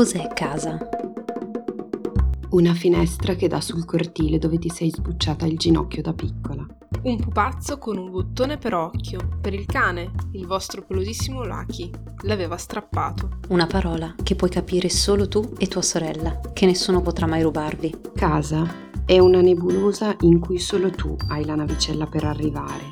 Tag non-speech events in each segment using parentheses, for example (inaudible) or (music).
Cos'è casa? Una finestra che dà sul cortile dove ti sei sbucciata il ginocchio da piccola. Un pupazzo con un bottone per occhio. Per il cane, il vostro pelosissimo Lucky. L'aveva strappato. Una parola che puoi capire solo tu e tua sorella, che nessuno potrà mai rubarvi. Casa è una nebulosa in cui solo tu hai la navicella per arrivare.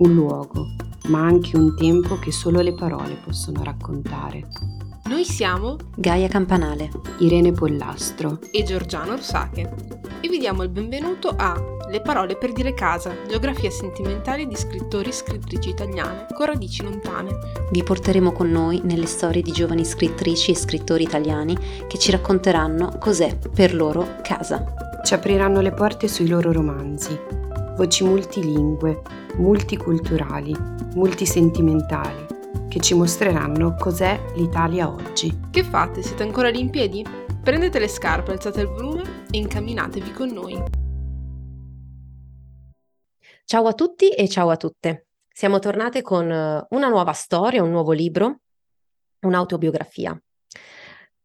Un luogo, ma anche un tempo che solo le parole possono raccontare. Noi siamo Gaia Campanale, Irene Pollastro e Giorgiano Orsake e vi diamo il benvenuto a Le parole per dire casa, geografia sentimentale di scrittori e scrittrici italiane con radici lontane. Vi porteremo con noi nelle storie di giovani scrittrici e scrittori italiani che ci racconteranno cos'è per loro casa. Ci apriranno le porte sui loro romanzi, voci multilingue, multiculturali, multisentimentali che ci mostreranno cos'è l'Italia oggi. Che fate? Siete ancora lì in piedi? Prendete le scarpe, alzate il volume e incamminatevi con noi. Ciao a tutti e ciao a tutte. Siamo tornate con eh, una nuova storia, un nuovo libro, un'autobiografia.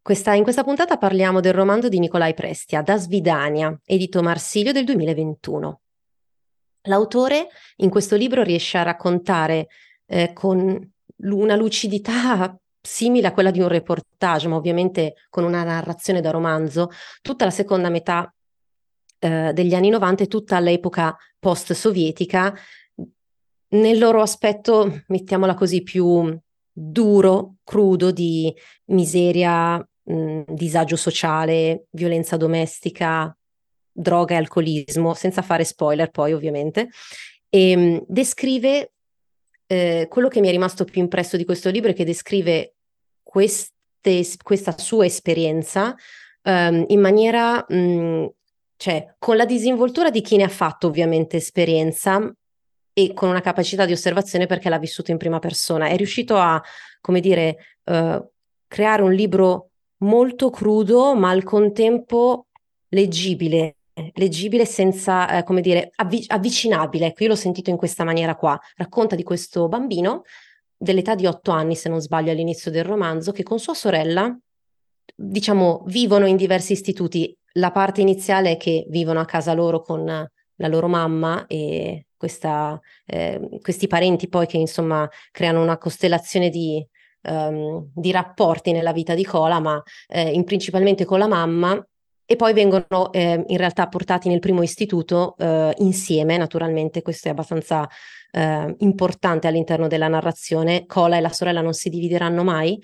Questa, in questa puntata parliamo del romanzo di Nicolai Prestia, Da Svidania, edito Marsilio del 2021. L'autore in questo libro riesce a raccontare eh, con una lucidità simile a quella di un reportage, ma ovviamente con una narrazione da romanzo, tutta la seconda metà eh, degli anni 90 e tutta l'epoca post-sovietica, nel loro aspetto, mettiamola così, più duro, crudo di miseria, mh, disagio sociale, violenza domestica, droga e alcolismo, senza fare spoiler poi ovviamente, e mh, descrive eh, quello che mi è rimasto più impresso di questo libro è che descrive queste, questa sua esperienza um, in maniera, mh, cioè, con la disinvoltura di chi ne ha fatto ovviamente esperienza e con una capacità di osservazione perché l'ha vissuto in prima persona. È riuscito a, come dire, uh, creare un libro molto crudo, ma al contempo leggibile, leggibile senza, eh, come dire, avvic- avvicinabile. Ecco, io l'ho sentito in questa maniera qua. Racconta di questo bambino dell'età di otto anni, se non sbaglio, all'inizio del romanzo, che con sua sorella, diciamo, vivono in diversi istituti. La parte iniziale è che vivono a casa loro con la loro mamma e questa, eh, questi parenti poi che insomma creano una costellazione di, um, di rapporti nella vita di Cola, ma eh, in, principalmente con la mamma e poi vengono eh, in realtà portati nel primo istituto eh, insieme, naturalmente questo è abbastanza eh, importante all'interno della narrazione, Cola e la sorella non si divideranno mai,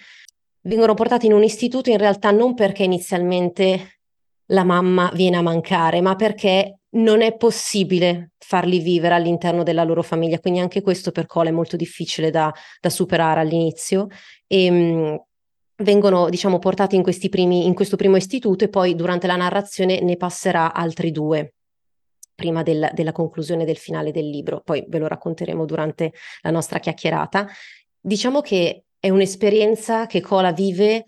vengono portati in un istituto in realtà non perché inizialmente la mamma viene a mancare, ma perché non è possibile farli vivere all'interno della loro famiglia, quindi anche questo per Cola è molto difficile da, da superare all'inizio. E, ehm, vengono diciamo portati in, primi, in questo primo istituto e poi durante la narrazione ne passerà altri due prima del, della conclusione del finale del libro, poi ve lo racconteremo durante la nostra chiacchierata. Diciamo che è un'esperienza che Cola vive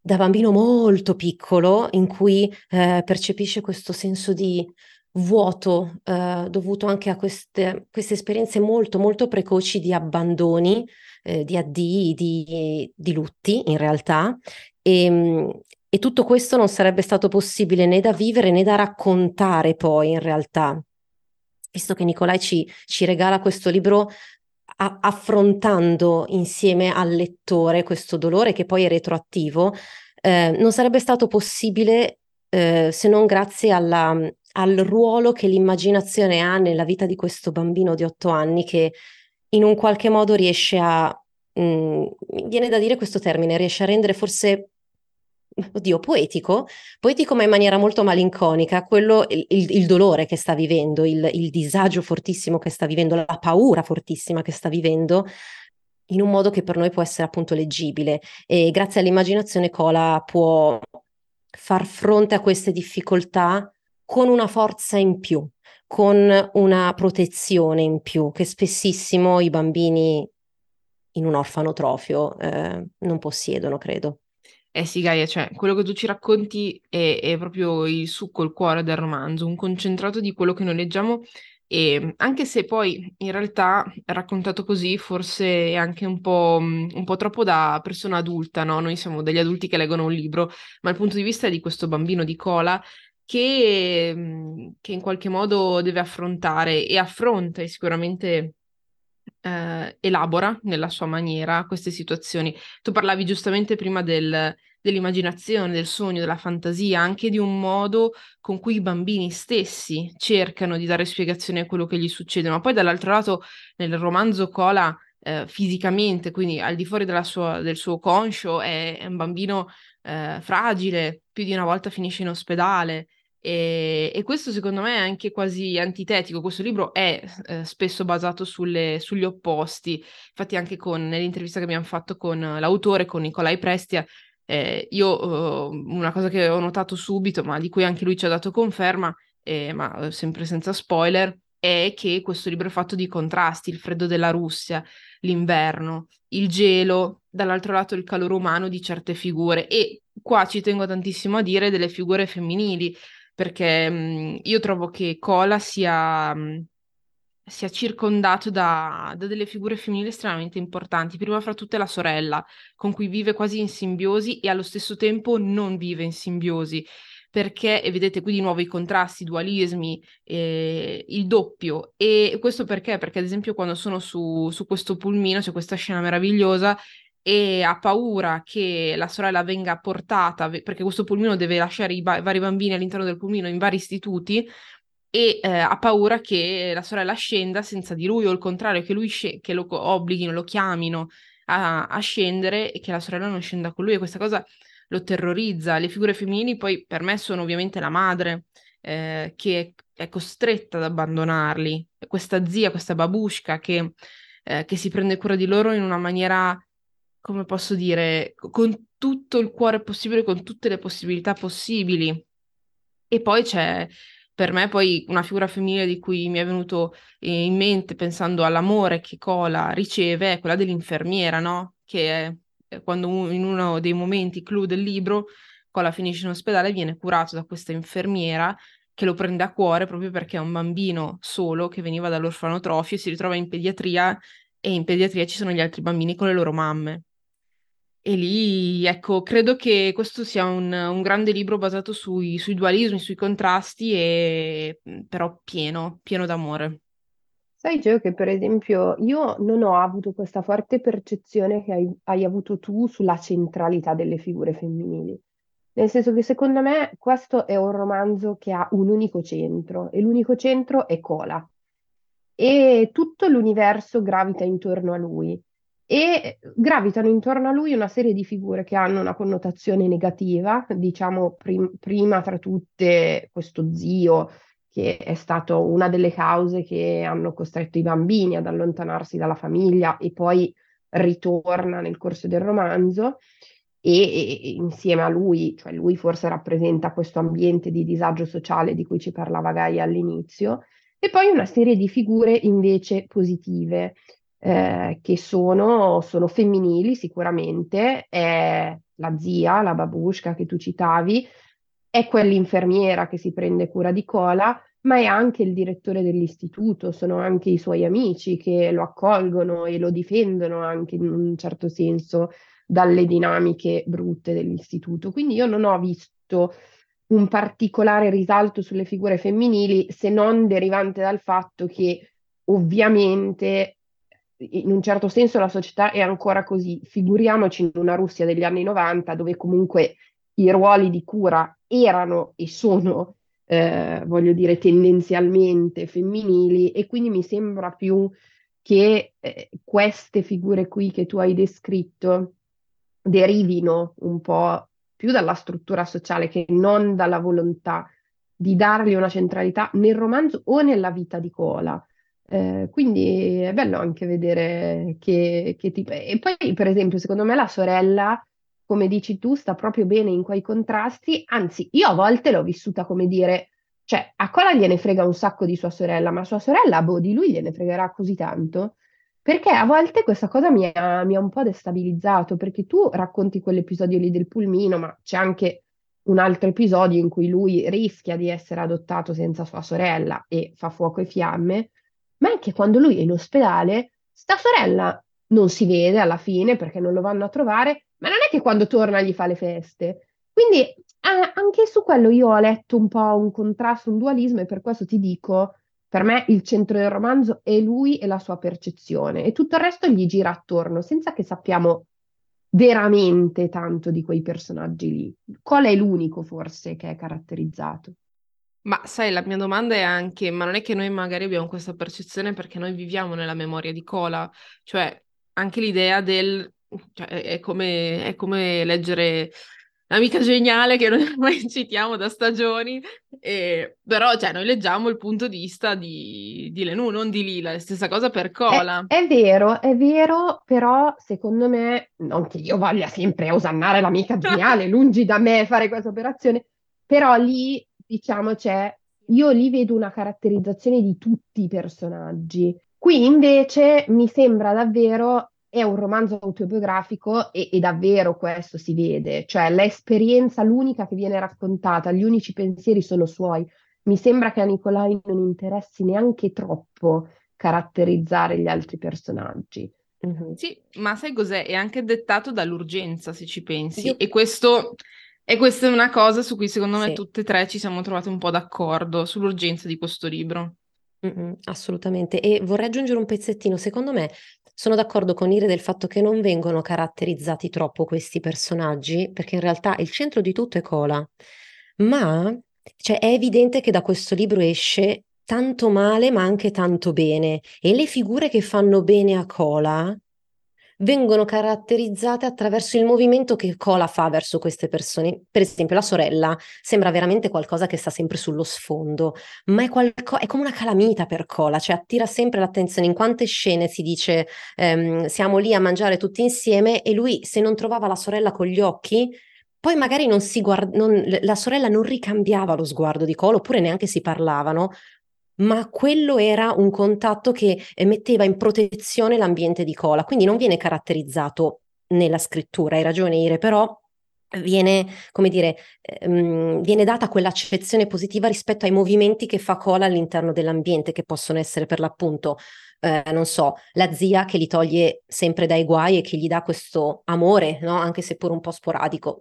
da bambino molto piccolo, in cui eh, percepisce questo senso di vuoto eh, dovuto anche a queste, queste esperienze molto, molto precoci di abbandoni eh, di addii, di, di, lutti in realtà. E, ehm, e tutto questo non sarebbe stato possibile né da vivere né da raccontare poi in realtà. Visto che Nicolai ci, ci regala questo libro a, affrontando insieme al lettore questo dolore che poi è retroattivo, eh, non sarebbe stato possibile eh, se non grazie alla, al ruolo che l'immaginazione ha nella vita di questo bambino di otto anni che in un qualche modo riesce a, mh, mm, viene da dire questo termine, riesce a rendere forse, oddio, poetico, poetico ma in maniera molto malinconica, quello, il, il dolore che sta vivendo, il, il disagio fortissimo che sta vivendo, la paura fortissima che sta vivendo, in un modo che per noi può essere appunto leggibile. E grazie all'immaginazione Cola può far fronte a queste difficoltà con una forza in più, con una protezione in più che spessissimo i bambini in un orfanotrofio eh, non possiedono, credo. Eh sì, Gaia, cioè, quello che tu ci racconti è, è, proprio il succo, il cuore del romanzo, un concentrato di quello che noi leggiamo E anche se poi in realtà raccontato così forse è anche un po', un po' troppo da persona adulta, no? Noi siamo degli adulti che leggono un libro, ma il punto di vista di questo bambino di cola che, che in qualche modo deve affrontare e affronta e sicuramente eh, elabora nella sua maniera queste situazioni. Tu parlavi giustamente prima del, dell'immaginazione, del sogno, della fantasia, anche di un modo con cui i bambini stessi cercano di dare spiegazione a quello che gli succede, ma poi dall'altro lato nel romanzo Cola eh, fisicamente, quindi al di fuori sua, del suo conscio, è, è un bambino eh, fragile, più di una volta finisce in ospedale. E, e, questo secondo me è anche quasi antitetico. Questo libro è eh, spesso basato sulle, sugli opposti. Infatti, anche con, nell'intervista che abbiamo fatto con l'autore, con Nicolai Prestia, eh, io uh, una cosa che ho notato subito, ma di cui anche lui ci ha dato conferma, eh, ma eh, sempre senza spoiler, è che questo libro è fatto di contrasti, il freddo della Russia, l'inverno, il gelo, dall'altro lato il calore umano di certe figure e qua ci tengo tantissimo a dire delle figure femminili, perché mh, mm, io trovo che Cola sia... Mh, mm, sia circondato da, da, delle figure femminili estremamente importanti. Prima fra tutte la sorella, con cui vive quasi in simbiosi e allo stesso tempo non vive in simbiosi. Perché, e vedete qui di nuovo i contrasti, i dualismi, eh, il doppio. E questo perché? Perché, ad esempio, quando sono su, su questo pulmino, c'è questa scena meravigliosa e ha paura che la sorella venga portata, perché questo pulmino deve lasciare i, ba- vari bambini all'interno del pulmino in vari istituti, e eh, ha paura che la sorella scenda senza di lui o il contrario, che lui sc- che lo obblighino, lo chiamino a-, a, scendere e che la sorella non scenda con lui e questa cosa lo terrorizza. Le figure femminili poi per me sono ovviamente la madre eh, che è costretta ad abbandonarli, questa zia, questa babushka che, eh, che si prende cura di loro in una maniera, come posso dire, con tutto il cuore possibile, con tutte le possibilità possibili. E poi c'è per me poi una figura femminile di cui mi è venuto eh, in mente pensando all'amore che Cola riceve è quella dell'infermiera, no? Che è quando in uno dei momenti clou del libro Cola finisce in ospedale viene curato da questa infermiera che lo prende a cuore proprio perché è un bambino solo che veniva dall'orfanotrofio e si ritrova in pediatria e in pediatria ci sono gli altri bambini con le loro mamme. E lì, ecco, credo che questo sia un, un grande libro basato sui, sui, dualismi, sui contrasti, e, però pieno, pieno d'amore. Sai, Gio, che per esempio io non ho avuto questa forte percezione che hai, hai avuto tu sulla centralità delle figure femminili. Nel senso che secondo me questo è un romanzo che ha un unico centro e l'unico centro è Cola. E tutto l'universo gravita intorno a lui e gravitano intorno a lui una serie di figure che hanno una connotazione negativa, diciamo prim- prima tra tutte questo zio che è stato una delle cause che hanno costretto i bambini ad allontanarsi dalla famiglia e poi ritorna nel corso del romanzo e, e insieme a lui, cioè lui forse rappresenta questo ambiente di disagio sociale di cui ci parlava Gaia all'inizio, e poi una serie di figure invece positive eh, che sono, sono, femminili sicuramente, è la zia, la babushka che tu citavi, è quell'infermiera che si prende cura di Cola, ma è anche il direttore dell'istituto, sono anche i suoi amici che lo accolgono e lo difendono anche in un certo senso dalle dinamiche brutte dell'istituto. Quindi io non ho visto un particolare risalto sulle figure femminili se non derivante dal fatto che ovviamente in un certo senso la società è ancora così. Figuriamoci in una Russia degli anni 90 dove comunque i ruoli di cura erano e sono, eh, voglio dire, tendenzialmente femminili e quindi mi sembra più che eh, queste figure qui che tu hai descritto derivino un po' più dalla struttura sociale che non dalla volontà di dargli una centralità nel romanzo o nella vita di Cola. Eh, quindi è bello anche vedere che, che tipo... E poi, per esempio, secondo me la sorella, come dici tu, sta proprio bene in quei contrasti. Anzi, io a volte l'ho vissuta come dire, cioè, a Cola gliene frega un sacco di sua sorella, ma sua sorella, boh, di lui gliene fregherà così tanto. Perché a volte questa cosa mi ha, mi ha un po' destabilizzato, perché tu racconti quell'episodio lì del pulmino, ma c'è anche un altro episodio in cui lui rischia di essere adottato senza sua sorella e fa fuoco e fiamme, ma anche quando lui è in ospedale, sta sorella non si vede alla fine perché non lo vanno a trovare, ma non è che quando torna gli fa le feste. Quindi eh, anche su quello io ho letto un po' un contrasto, un dualismo e per questo ti dico, per me il centro del romanzo è lui e la sua percezione e tutto il resto gli gira attorno senza che sappiamo veramente tanto di quei personaggi lì. Qual è l'unico forse che è caratterizzato? Ma sai, la mia domanda è anche, ma non è che noi magari abbiamo questa percezione perché noi viviamo nella memoria di Cola, cioè anche l'idea del, cioè, è come, è come leggere L'amica geniale che noi (laughs) ormai citiamo da stagioni, e, però cioè, noi leggiamo il punto di vista di, di Lenù, non di Lila, è stessa cosa per Cola. È, è, vero, è vero, però secondo me, non che io voglia sempre osannare l'amica geniale, (laughs) lungi da me fare questa operazione, però lì, diciamo, c'è, io lì vedo una caratterizzazione di tutti i personaggi. Qui invece mi sembra davvero è un romanzo autobiografico e, e, davvero questo si vede, cioè l'esperienza, l'unica che viene raccontata, gli unici pensieri sono suoi. Mi sembra che a Nicolai non interessi neanche troppo caratterizzare gli altri personaggi. Mm-hmm. Sì, ma sai cos'è? È anche dettato dall'urgenza, se ci pensi. Io... E questo e questa è una cosa su cui secondo me sì. tutte e tre ci siamo trovate un po' d'accordo sull'urgenza di questo libro. Mm-mm, assolutamente. E vorrei aggiungere un pezzettino. Secondo me sono d'accordo con Ire del fatto che non vengono caratterizzati troppo questi personaggi, perché in realtà il centro di tutto è Cola. Ma cioè, è evidente che da questo libro esce tanto male, ma anche tanto bene. E le figure che fanno bene a Cola vengono caratterizzate attraverso il movimento che Cola fa verso queste persone. Per esempio, la sorella sembra veramente qualcosa che sta sempre sullo sfondo, ma è, qualco- è come una calamita per Cola, cioè attira sempre l'attenzione. In quante scene si dice ehm, siamo lì a mangiare tutti insieme e lui, se non trovava la sorella con gli occhi, poi magari non si guarda, non, la sorella non ricambiava lo sguardo di Cola, oppure neanche si parlavano, ma quello era un contatto che eh, metteva in protezione l'ambiente di cola, quindi non viene caratterizzato nella scrittura, hai ragione Ire, però viene, come dire, ehm, viene data quell'accezione positiva rispetto ai movimenti che fa cola all'interno dell'ambiente, che possono essere per l'appunto eh, non so, la zia che li toglie sempre dai guai e che gli dà questo amore, no? anche se pur un po' sporadico,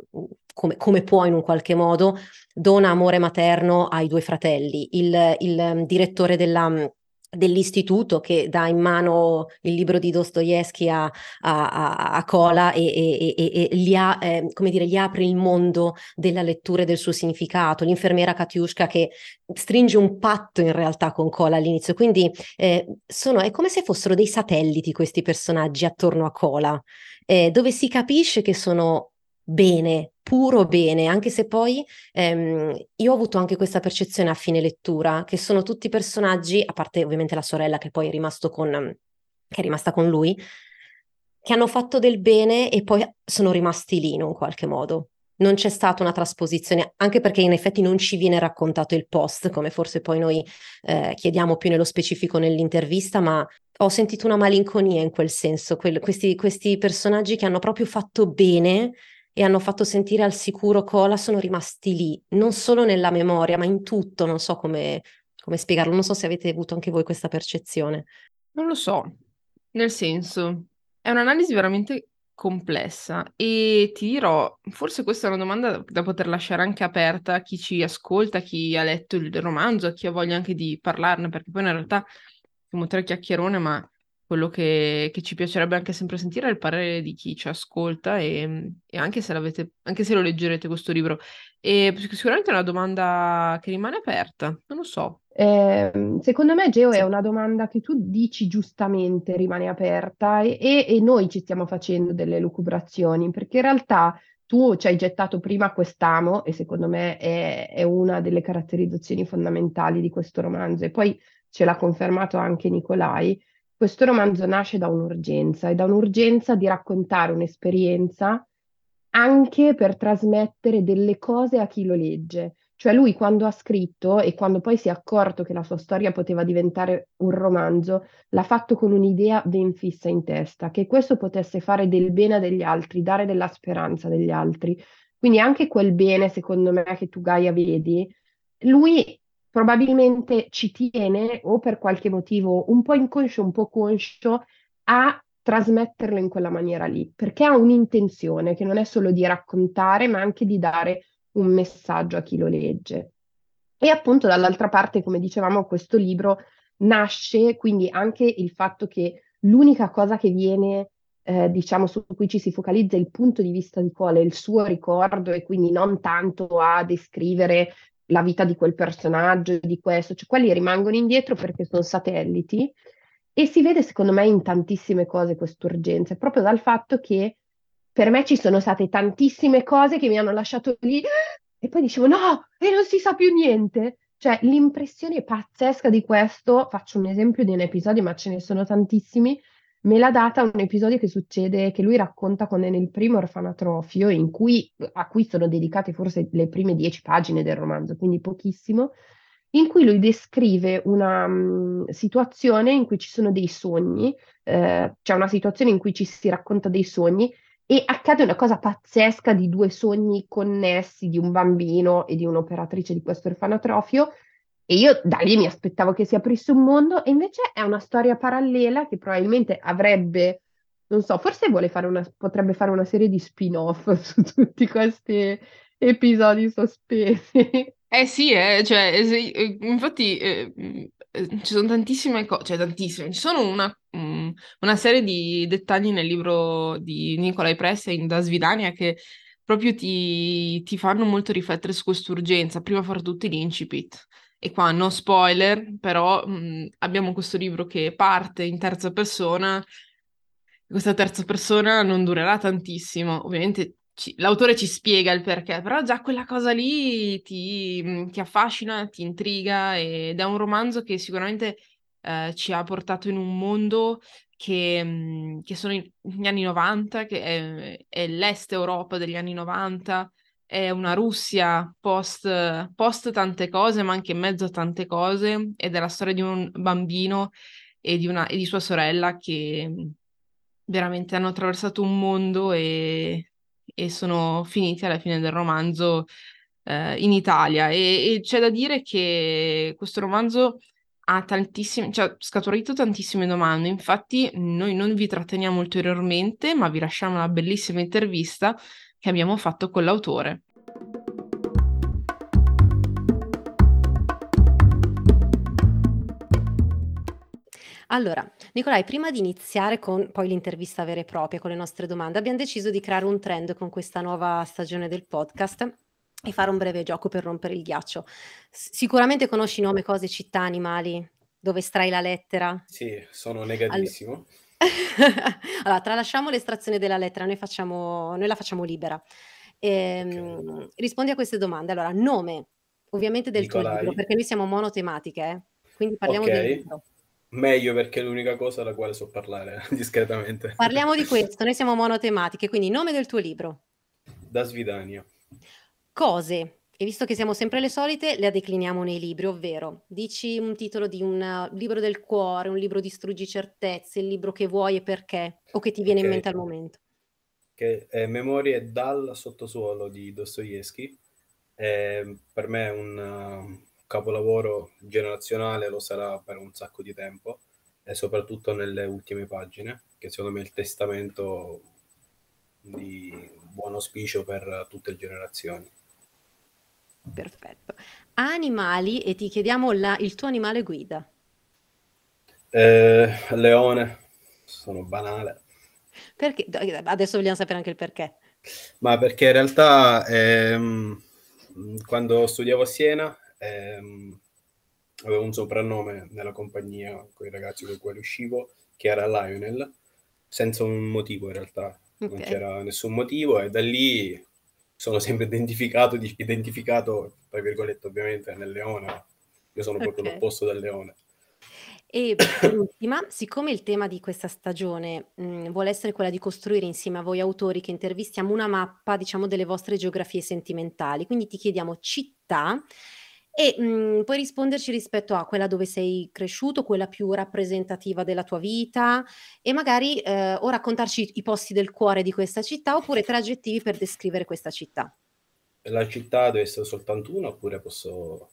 come, come, può in un qualche modo, dona amore materno ai due fratelli. Il, il direttore della dell'istituto che dà in mano il libro di Dostoevsky a, a, a Cola e, e, e, e gli, ha, eh, dire, gli, apre il mondo della lettura e del suo significato, l'infermiera Katiushka che stringe un patto in realtà con Cola all'inizio, quindi eh, sono, è come se fossero dei satelliti questi personaggi attorno a Cola, eh, dove si capisce che sono bene, puro bene, anche se poi ehm, io ho avuto anche questa percezione a fine lettura, che sono tutti personaggi, a parte ovviamente la sorella che poi è, rimasto con, che è rimasta con lui, che hanno fatto del bene e poi sono rimasti lì in un qualche modo. Non c'è stata una trasposizione, anche perché in effetti non ci viene raccontato il post, come forse poi noi eh, chiediamo più nello specifico nell'intervista, ma ho sentito una malinconia in quel senso, quel, questi, questi personaggi che hanno proprio fatto bene e hanno fatto sentire al sicuro Cola sono rimasti lì, non solo nella memoria, ma in tutto, non so come, come spiegarlo, non so se avete avuto anche voi questa percezione. Non lo so, nel senso, è un'analisi veramente complessa e ti dirò, forse questa è una domanda da poter lasciare anche aperta a chi ci ascolta, a chi ha letto il romanzo, a chi ha voglia anche di parlarne, perché poi in realtà siamo tre chiacchierone, ma quello che, che, ci piacerebbe anche sempre sentire è il parere di chi ci ascolta e, e anche, se anche, se lo leggerete questo libro. E sicuramente è una domanda che rimane aperta, non lo so. Eh, secondo me, Geo, sì. è una domanda che tu dici giustamente rimane aperta e, e, noi ci stiamo facendo delle lucubrazioni, perché in realtà tu ci hai gettato prima quest'amo e secondo me è, è una delle caratterizzazioni fondamentali di questo romanzo e poi ce l'ha confermato anche Nicolai questo romanzo nasce da un'urgenza e da un'urgenza di raccontare un'esperienza anche per trasmettere delle cose a chi lo legge. Cioè lui quando ha scritto e quando poi si è accorto che la sua storia poteva diventare un romanzo, l'ha fatto con un'idea ben fissa in testa, che questo potesse fare del bene degli altri, dare della speranza agli altri. Quindi anche quel bene, secondo me, che tu Gaia vedi, lui probabilmente ci tiene o per qualche motivo un po' inconscio, un po' conscio a trasmetterlo in quella maniera lì, perché ha un'intenzione che non è solo di raccontare, ma anche di dare un messaggio a chi lo legge. E appunto dall'altra parte, come dicevamo, questo libro nasce quindi anche il fatto che l'unica cosa che viene, eh, diciamo, su cui ci si focalizza è il punto di vista di Cole, il suo ricordo e quindi non tanto a descrivere la vita di quel personaggio, di questo, cioè quelli rimangono indietro perché sono satelliti e si vede secondo me in tantissime cose quest'urgenza, proprio dal fatto che per me ci sono state tantissime cose che mi hanno lasciato lì e poi dicevo no, e non si sa più niente. Cioè l'impressione pazzesca di questo, faccio un esempio di un episodio, ma ce ne sono tantissimi, me l'ha data un episodio che succede, che lui racconta quando è nel primo orfanatrofio, cui, a cui sono dedicate forse le prime dieci pagine del romanzo, quindi pochissimo, in cui lui descrive una um, situazione in cui ci sono dei sogni, eh, c'è una situazione in cui ci si racconta dei sogni e accade una cosa pazzesca di due sogni connessi di un bambino e di un'operatrice di questo orfanotrofio e io da lì mi aspettavo che si aprisse un mondo e invece è una storia parallela che probabilmente avrebbe, non so, forse fare una, potrebbe fare una serie di spin-off (laughs) su tutti questi episodi sospesi. Eh sì, eh, cioè, eh, infatti eh, eh, ci sono tantissime cose, cioè tantissime, ci sono una, um, una, serie di dettagli nel libro di Nicolai Pressa in Das Vidania che proprio ti, ti fanno molto riflettere su quest'urgenza, prima fra tutti l'incipit. E qua no spoiler, però mh, abbiamo questo libro che parte in terza persona, questa terza persona non durerà tantissimo, ovviamente ci, l'autore ci spiega il perché, però già quella cosa lì ti, mm, ti affascina, ti intriga ed è un romanzo che sicuramente eh, ci ha portato in un mondo che, mm, che sono gli anni 90, che è, è, l'est Europa degli anni 90, è una Russia post, post tante cose, ma anche in mezzo a tante cose, ed è la storia di un bambino e di, una, e di sua sorella che veramente hanno attraversato un mondo e e sono finiti alla fine del romanzo eh, in Italia. E, e, c'è da dire che questo romanzo ha tantissime, cioè, ha scaturito tantissime domande. Infatti, noi non vi tratteniamo ulteriormente, ma vi lasciamo una bellissima intervista che abbiamo fatto con l'autore. Allora, Nicolai, prima di iniziare con poi l'intervista vera e propria, con le nostre domande, abbiamo deciso di creare un trend con questa nuova stagione del podcast e fare un breve gioco per rompere il ghiaccio. S- sicuramente conosci nome, cose, città, animali, dove estrai la lettera? Sì, sono negatissimo. All- (laughs) allora, tralasciamo l'estrazione della lettera, noi, facciamo, noi la facciamo libera. Ehm, okay. Rispondi a queste domande. Allora, nome, ovviamente del tuo libro, perché noi siamo monotematiche, eh? quindi parliamo del libro. Meglio perché è l'unica cosa alla quale so parlare (laughs) discretamente. Parliamo di (laughs) questo, noi siamo monotematiche, quindi nome del tuo libro. Da Svidania. Cose, e visto che siamo sempre le solite, le decliniamo nei libri, ovvero dici un titolo di un libro del cuore, un libro di struggi certezze, il libro che vuoi e perché, o che ti viene okay. in mente al momento. Che è Memorie dal sottosuolo di Dostoevsky. per me è un, uh, capolavoro generazionale lo sarà per un sacco di tempo e soprattutto nelle ultime pagine, che secondo me è il testamento di buon auspicio per tutte le generazioni. Perfetto. Animali e ti chiediamo la, il tuo animale guida. Eh, leone, sono banale. Perché? Adesso vogliamo sapere anche il perché. Ma perché in realtà ehm, quando studiavo a Siena ehm, avevo un soprannome nella compagnia con i ragazzi con i quali uscivo, che era Lionel, senza un motivo in realtà, okay. non c'era nessun motivo e da lì sono sempre identificato, identificato tra virgolette ovviamente nel leone, io sono okay. proprio l'opposto del leone. E per ultima, siccome il tema di questa stagione mh, mm, vuole essere quella di costruire insieme a voi autori che intervistiamo una mappa, diciamo, delle vostre geografie sentimentali, quindi ti chiediamo città e, mhmm, puoi risponderci rispetto a quella dove sei cresciuto, quella più rappresentativa della tua vita e magari, ehm, o raccontarci i posti del cuore di questa città, oppure tre aggettivi per descrivere questa città. la città deve essere soltanto una oppure posso...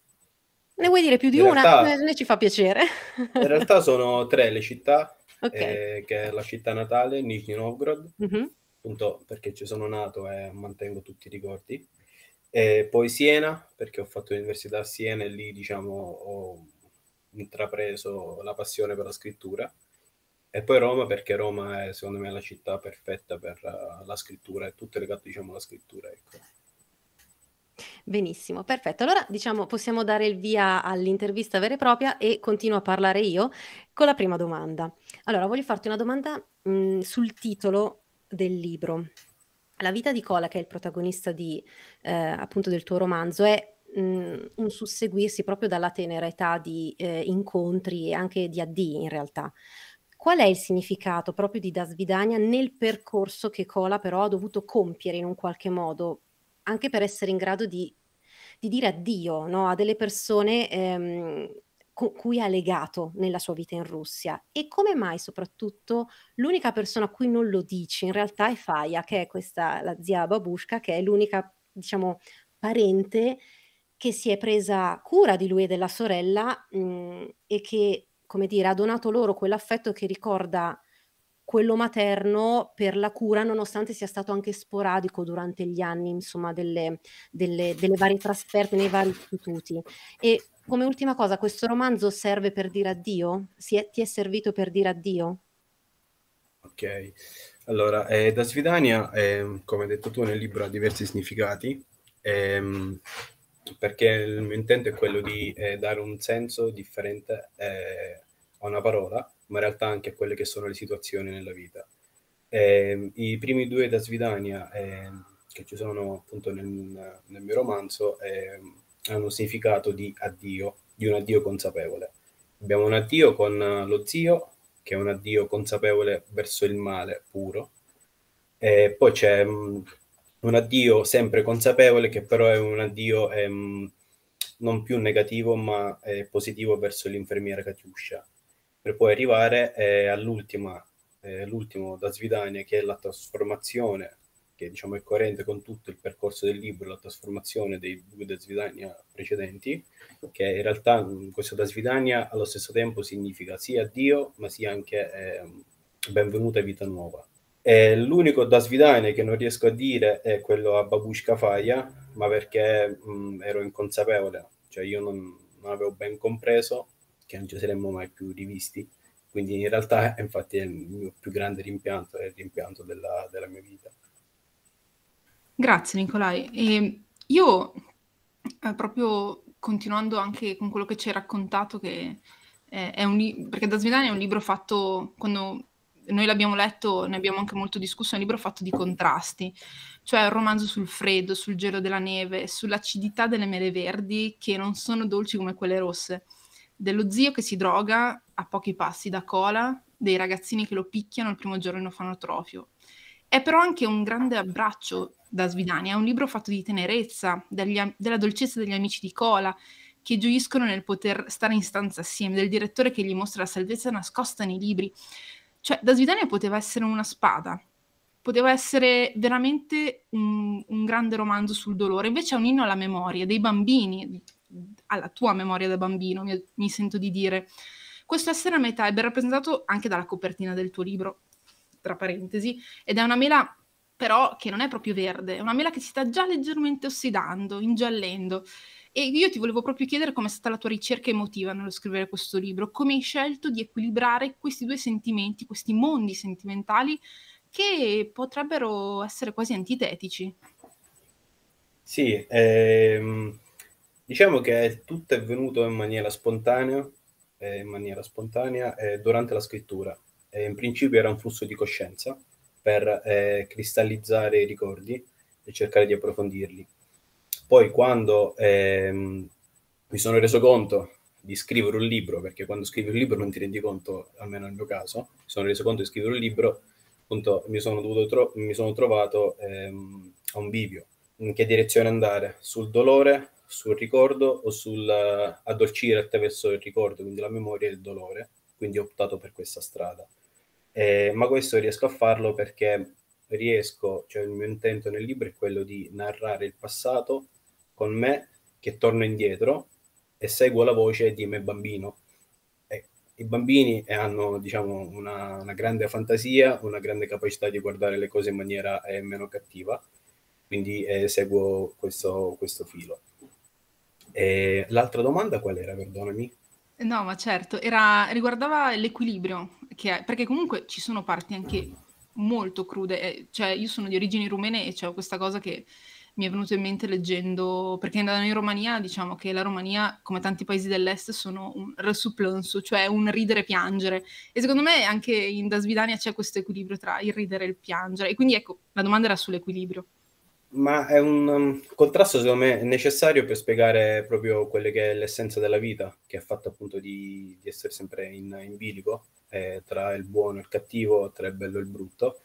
Ne vuoi dire più di In una? realtà- Ne ci fa piacere. In realtà sono tre le città, Ok. eh, che è la città natale, Nizhny Novgorod, Mhm. appunto perché ci sono nato e mantengo tutti i ricordi. E poi Siena, perché ho fatto l'università a Siena e lì, diciamo, ho intrapreso la passione per la scrittura. E poi Roma, perché Roma è, secondo me, la città perfetta per eh, la scrittura, è tutto legato, diciamo, alla scrittura, ecco. Benissimo, perfetto. Allora, diciamo, possiamo dare il via all'intervista vera e propria e continuo a parlare io con la prima domanda. Allora, voglio farti una domanda, mh, sul titolo del libro. La vita di Cola, che è il protagonista di, eh, appunto del tuo romanzo, è mh, un susseguirsi proprio dalla tenera età di eh, incontri e anche di addii in realtà. Qual è il significato proprio di Das Vidania nel percorso che Cola però ha dovuto compiere in un qualche modo, anche per essere in grado di, di dire addio, no, a delle persone ehm, con cui ha legato nella sua vita in Russia? E come mai soprattutto l'unica persona a cui non lo dice in realtà è Faya, che è questa, la zia Babushka, che è l'unica, diciamo, parente che si è presa cura di lui e della sorella mh, e che, come dire, ha donato loro quell'affetto che ricorda quello materno per la cura, nonostante sia stato anche sporadico durante gli anni, insomma, delle, delle, delle varie trasferte nei vari istituti. E come ultima cosa, questo romanzo serve per dire addio? Si è- ti è servito per dire addio? Ok, allora, eh, da Svidania, ehm, come hai detto tu nel libro, ha diversi significati, ehm, perché il mio intento è quello di eh, dare un senso differente eh, a una parola, ma in realtà anche a quelle che sono le situazioni nella vita. Ehm, I primi due da Svidania, ehm, che ci sono appunto nel, nel mio romanzo, ehm, hanno un significato di addio, di un addio consapevole. Abbiamo un addio con eh, lo zio, che è un addio consapevole verso il male puro, e poi c'è mh, un addio sempre consapevole, che però è un addio ehm, non più negativo, ma eh, positivo verso l'infermiera Katiuscia, per poi arrivare eh, all'ultima, eh, l'ultimo da Svidania, che è la trasformazione, che diciamo è coerente con tutto il percorso del libro, la trasformazione dei due da Svidania precedenti, che in realtà questo da Svidania allo stesso tempo significa sia addio, ma sia anche ehm, benvenuta vita nuova. E l'unico da Svidania che non riesco a dire è quello a Babushka Faya, ma perché mh, ero inconsapevole, cioè io non, non avevo ben compreso che non ci saremmo mai più rivisti. Quindi in realtà, infatti, è il mio più grande rimpianto, è il rimpianto della, della mia vita. Grazie Nicolai. E io, eh, proprio continuando anche con quello che ci hai raccontato, che eh, è un libro, perché Da Svidania è un libro fatto, quando noi l'abbiamo letto, ne abbiamo anche molto discusso, è un libro fatto di contrasti, cioè un romanzo sul freddo, sul gelo della neve, sull'acidità delle mele verdi che non sono dolci come quelle rosse, dello zio che si droga a pochi passi da cola, dei ragazzini che lo picchiano il primo giorno in orfanotrofio. È però anche un grande abbraccio da Svidania, è un libro fatto di tenerezza, degli della dolcezza degli amici di cola, che gioiscono nel poter stare in stanza assieme, del direttore che gli mostra la salvezza nascosta nei libri. Cioè, da Svidania poteva essere una spada, poteva essere veramente un, un grande romanzo sul dolore, invece è un inno alla memoria dei bambini, alla tua memoria da bambino, mi, mi sento di dire. Questo essere a metà è ben rappresentato anche dalla copertina del tuo libro, tra parentesi, ed è una mela però che non è proprio verde, è una mela che si sta già leggermente ossidando, ingiallendo. E io ti volevo proprio chiedere com'è stata la tua ricerca emotiva nello scrivere questo libro, come hai scelto di equilibrare questi due sentimenti, questi mondi sentimentali che potrebbero essere quasi antitetici. Sì, ehm, diciamo che tutto è venuto in maniera spontanea, eh, in maniera spontanea eh, durante la scrittura. Eh, in principio era un flusso di coscienza per eh, cristallizzare i ricordi e cercare di approfondirli. Poi quando ehm, mi sono reso conto di scrivere un libro, perché quando scrivi un libro non ti rendi conto, almeno nel mio caso, mi sono reso conto di scrivere un libro, appunto mi sono, dovuto tro- mi sono trovato ehm, a un bivio. In che direzione andare? Sul dolore, sul ricordo o sul uh, addolcire attraverso il ricordo, quindi la memoria e il dolore. Quindi ho optato per questa strada. Eh, ma questo riesco a farlo perché riesco, cioè il mio intento nel libro è quello di narrare il passato con me che torno indietro e seguo la voce di me bambino. I bambini hanno, diciamo, una, una, grande fantasia, una grande capacità di guardare le cose in maniera eh, meno cattiva, quindi eh, seguo questo, questo filo. E l'altra domanda qual era, perdonami? No, ma certo, era, riguardava l'equilibrio, che, perché comunque ci sono parti anche molto crude, eh, cioè io sono di origini rumene e c'è questa cosa che mi è venuto in mente leggendo, perché andando in Romania diciamo che la Romania, come tanti paesi dell'est, sono un resuplanso, cioè un ridere e piangere. E secondo me anche in Da Svidania c'è questo equilibrio tra il ridere e il piangere. E quindi ecco, la domanda era sull'equilibrio. Ma è un um, contrasto, secondo me, necessario per spiegare proprio quelle che è l'essenza della vita, che è fatta appunto di, di essere sempre in, in bilico, eh, tra il buono e il cattivo, tra il bello e il brutto.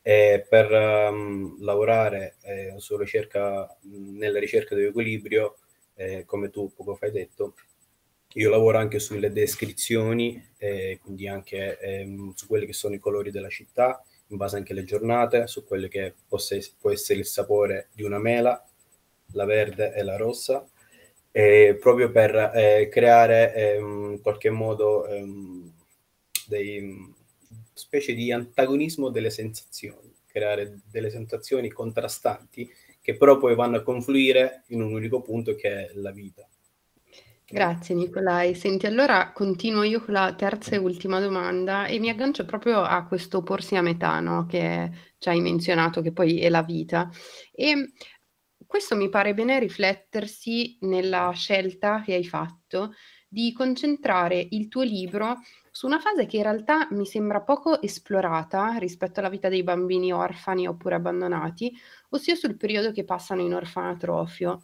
E per um, lavorare eh, ricerca, nella ricerca dell'equilibrio, eh, come tu poco fa hai detto, io lavoro anche sulle descrizioni, quindi anche ehm, su quelli che sono i colori della città, in base anche alle giornate, su quello che possa, può essere il sapore di una mela, la verde e la rossa, e proprio per eh, creare eh, in qualche modo eh, dei specie di antagonismo delle sensazioni, creare delle sensazioni contrastanti che però poi vanno a confluire in un unico punto che è la vita. Grazie Nicolai. Senti, allora continuo io con la terza e ultima domanda e mi aggancio proprio a questo porsi a metà, no? Che ci hai menzionato, che poi è la vita. E questo mi pare bene riflettersi nella scelta che hai fatto di concentrare il tuo libro su una fase che in realtà mi sembra poco esplorata rispetto alla vita dei bambini orfani oppure abbandonati, ossia sul periodo che passano in orfanatrofio.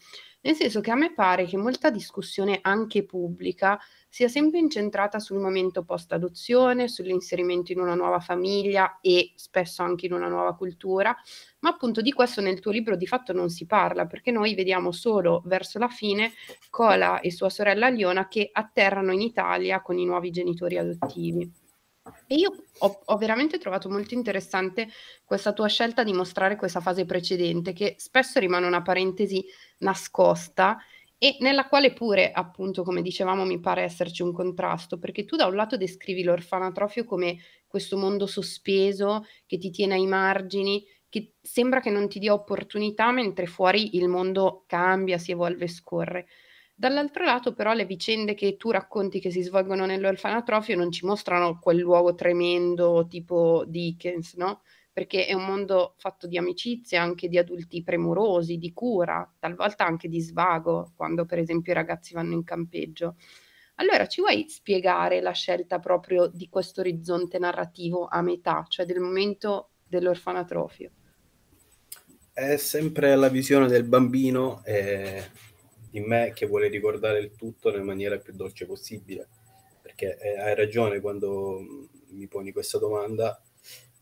Nel senso che a me pare che molta discussione anche pubblica sia sempre incentrata sul momento post-adozione, sull'inserimento in una nuova famiglia e spesso anche in una nuova cultura, ma appunto di questo nel tuo libro di fatto non si parla, perché noi vediamo solo verso la fine Cola e sua sorella Liona che atterrano in Italia con i nuovi genitori adottivi. E io ho, ho, veramente trovato molto interessante questa tua scelta di mostrare questa fase precedente, che spesso rimane una parentesi nascosta e nella quale pure, appunto, come dicevamo, mi pare esserci un contrasto, perché tu da un lato descrivi l'orfanatrofio come questo mondo sospeso che ti tiene ai margini, che sembra che non ti dia opportunità, mentre fuori il mondo cambia, si evolve e scorre. Dall'altro lato, però, le vicende che tu racconti che si svolgono nell'orfanatrofio non ci mostrano quel luogo tremendo tipo Dickens, no? Perché è un mondo fatto di amicizie, anche di adulti premurosi, di cura, talvolta anche di svago, quando per esempio i ragazzi vanno in campeggio. Allora, ci vuoi spiegare la scelta proprio di questo orizzonte narrativo a metà, cioè del momento dell'orfanatrofio? È sempre la visione del bambino. Eh in me che vuole ricordare il tutto nella maniera più dolce possibile. Perché eh, hai ragione quando mi poni questa domanda,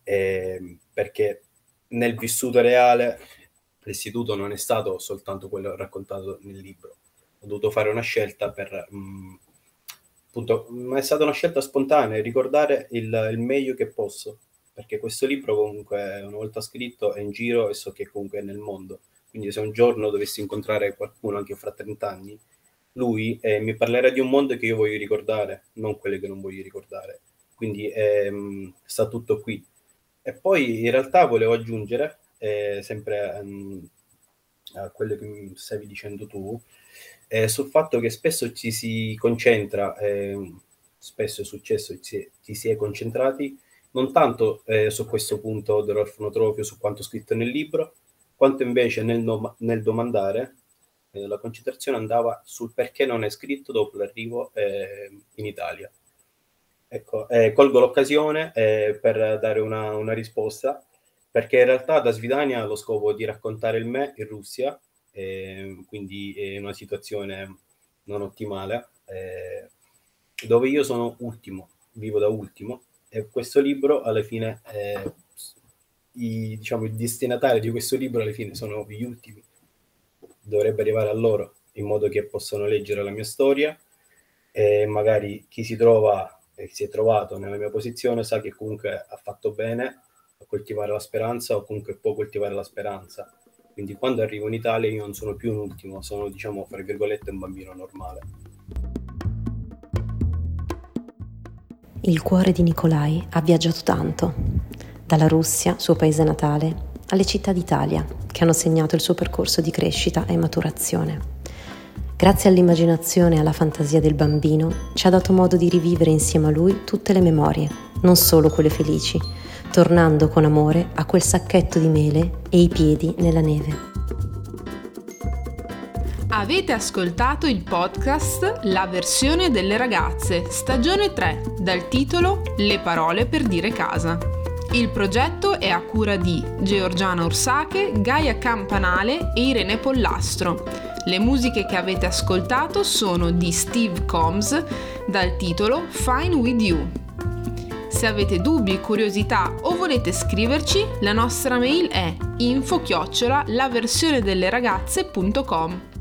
eh, perché nel vissuto reale l'istituto non è stato soltanto quello raccontato nel libro. Ho dovuto fare una scelta per... Mh, mm, appunto, ma è stata una scelta spontanea, ricordare il, il meglio che posso, perché questo libro comunque una volta scritto è in giro e so che comunque è nel mondo quindi se un giorno dovessi incontrare qualcuno anche fra 30 anni, lui eh, mi parlerà di un mondo che io voglio ricordare, non quello che non voglio ricordare. Quindi ehm, sta tutto qui. E poi in realtà volevo aggiungere, eh, sempre um, a quello che stavi dicendo tu, eh, sul fatto che spesso ci si concentra, eh, spesso è successo, ci, ci si è concentrati non tanto eh, su questo punto dell'orfanotrofio, su quanto scritto nel libro, quanto invece nel, nom- nel domandare eh, la concentrazione andava sul perché non è scritto dopo l'arrivo eh, in Italia. Ecco, eh, colgo l'occasione eh, per dare una, una, risposta, perché in realtà da Svidania ha lo scopo di raccontare il me in Russia, quindi in una situazione non ottimale, eh, dove io sono ultimo, vivo da ultimo, e questo libro alla fine eh, i, diciamo, i destinatari di questo libro alla fine sono gli ultimi. Dovrebbe arrivare a loro in modo che possano leggere la mia storia e magari chi si trova e si è trovato nella mia posizione sa che comunque ha fatto bene a coltivare la speranza o comunque può coltivare la speranza. Quindi quando arrivo in Italia io non sono più un ultimo, sono diciamo, fra virgolette, un bambino normale. Il cuore di Nicolai ha viaggiato tanto, dalla Russia, suo paese natale, alle città d'Italia, che hanno segnato il suo percorso di crescita e maturazione. Grazie all'immaginazione e alla fantasia del bambino, ci ha dato modo di rivivere insieme a lui tutte le memorie, non solo quelle felici, tornando con amore a quel sacchetto di mele e i piedi nella neve. Avete ascoltato il podcast La versione delle ragazze, stagione 3, dal titolo Le parole per dire casa. Il progetto è a cura di Georgiana Orsache, Gaia Campanale e Irene Pollastro. Le musiche che avete ascoltato sono di Steve Combs dal titolo Fine With You. Se avete dubbi, curiosità o volete scriverci, la nostra mail è info-laversionedelleragazze.com.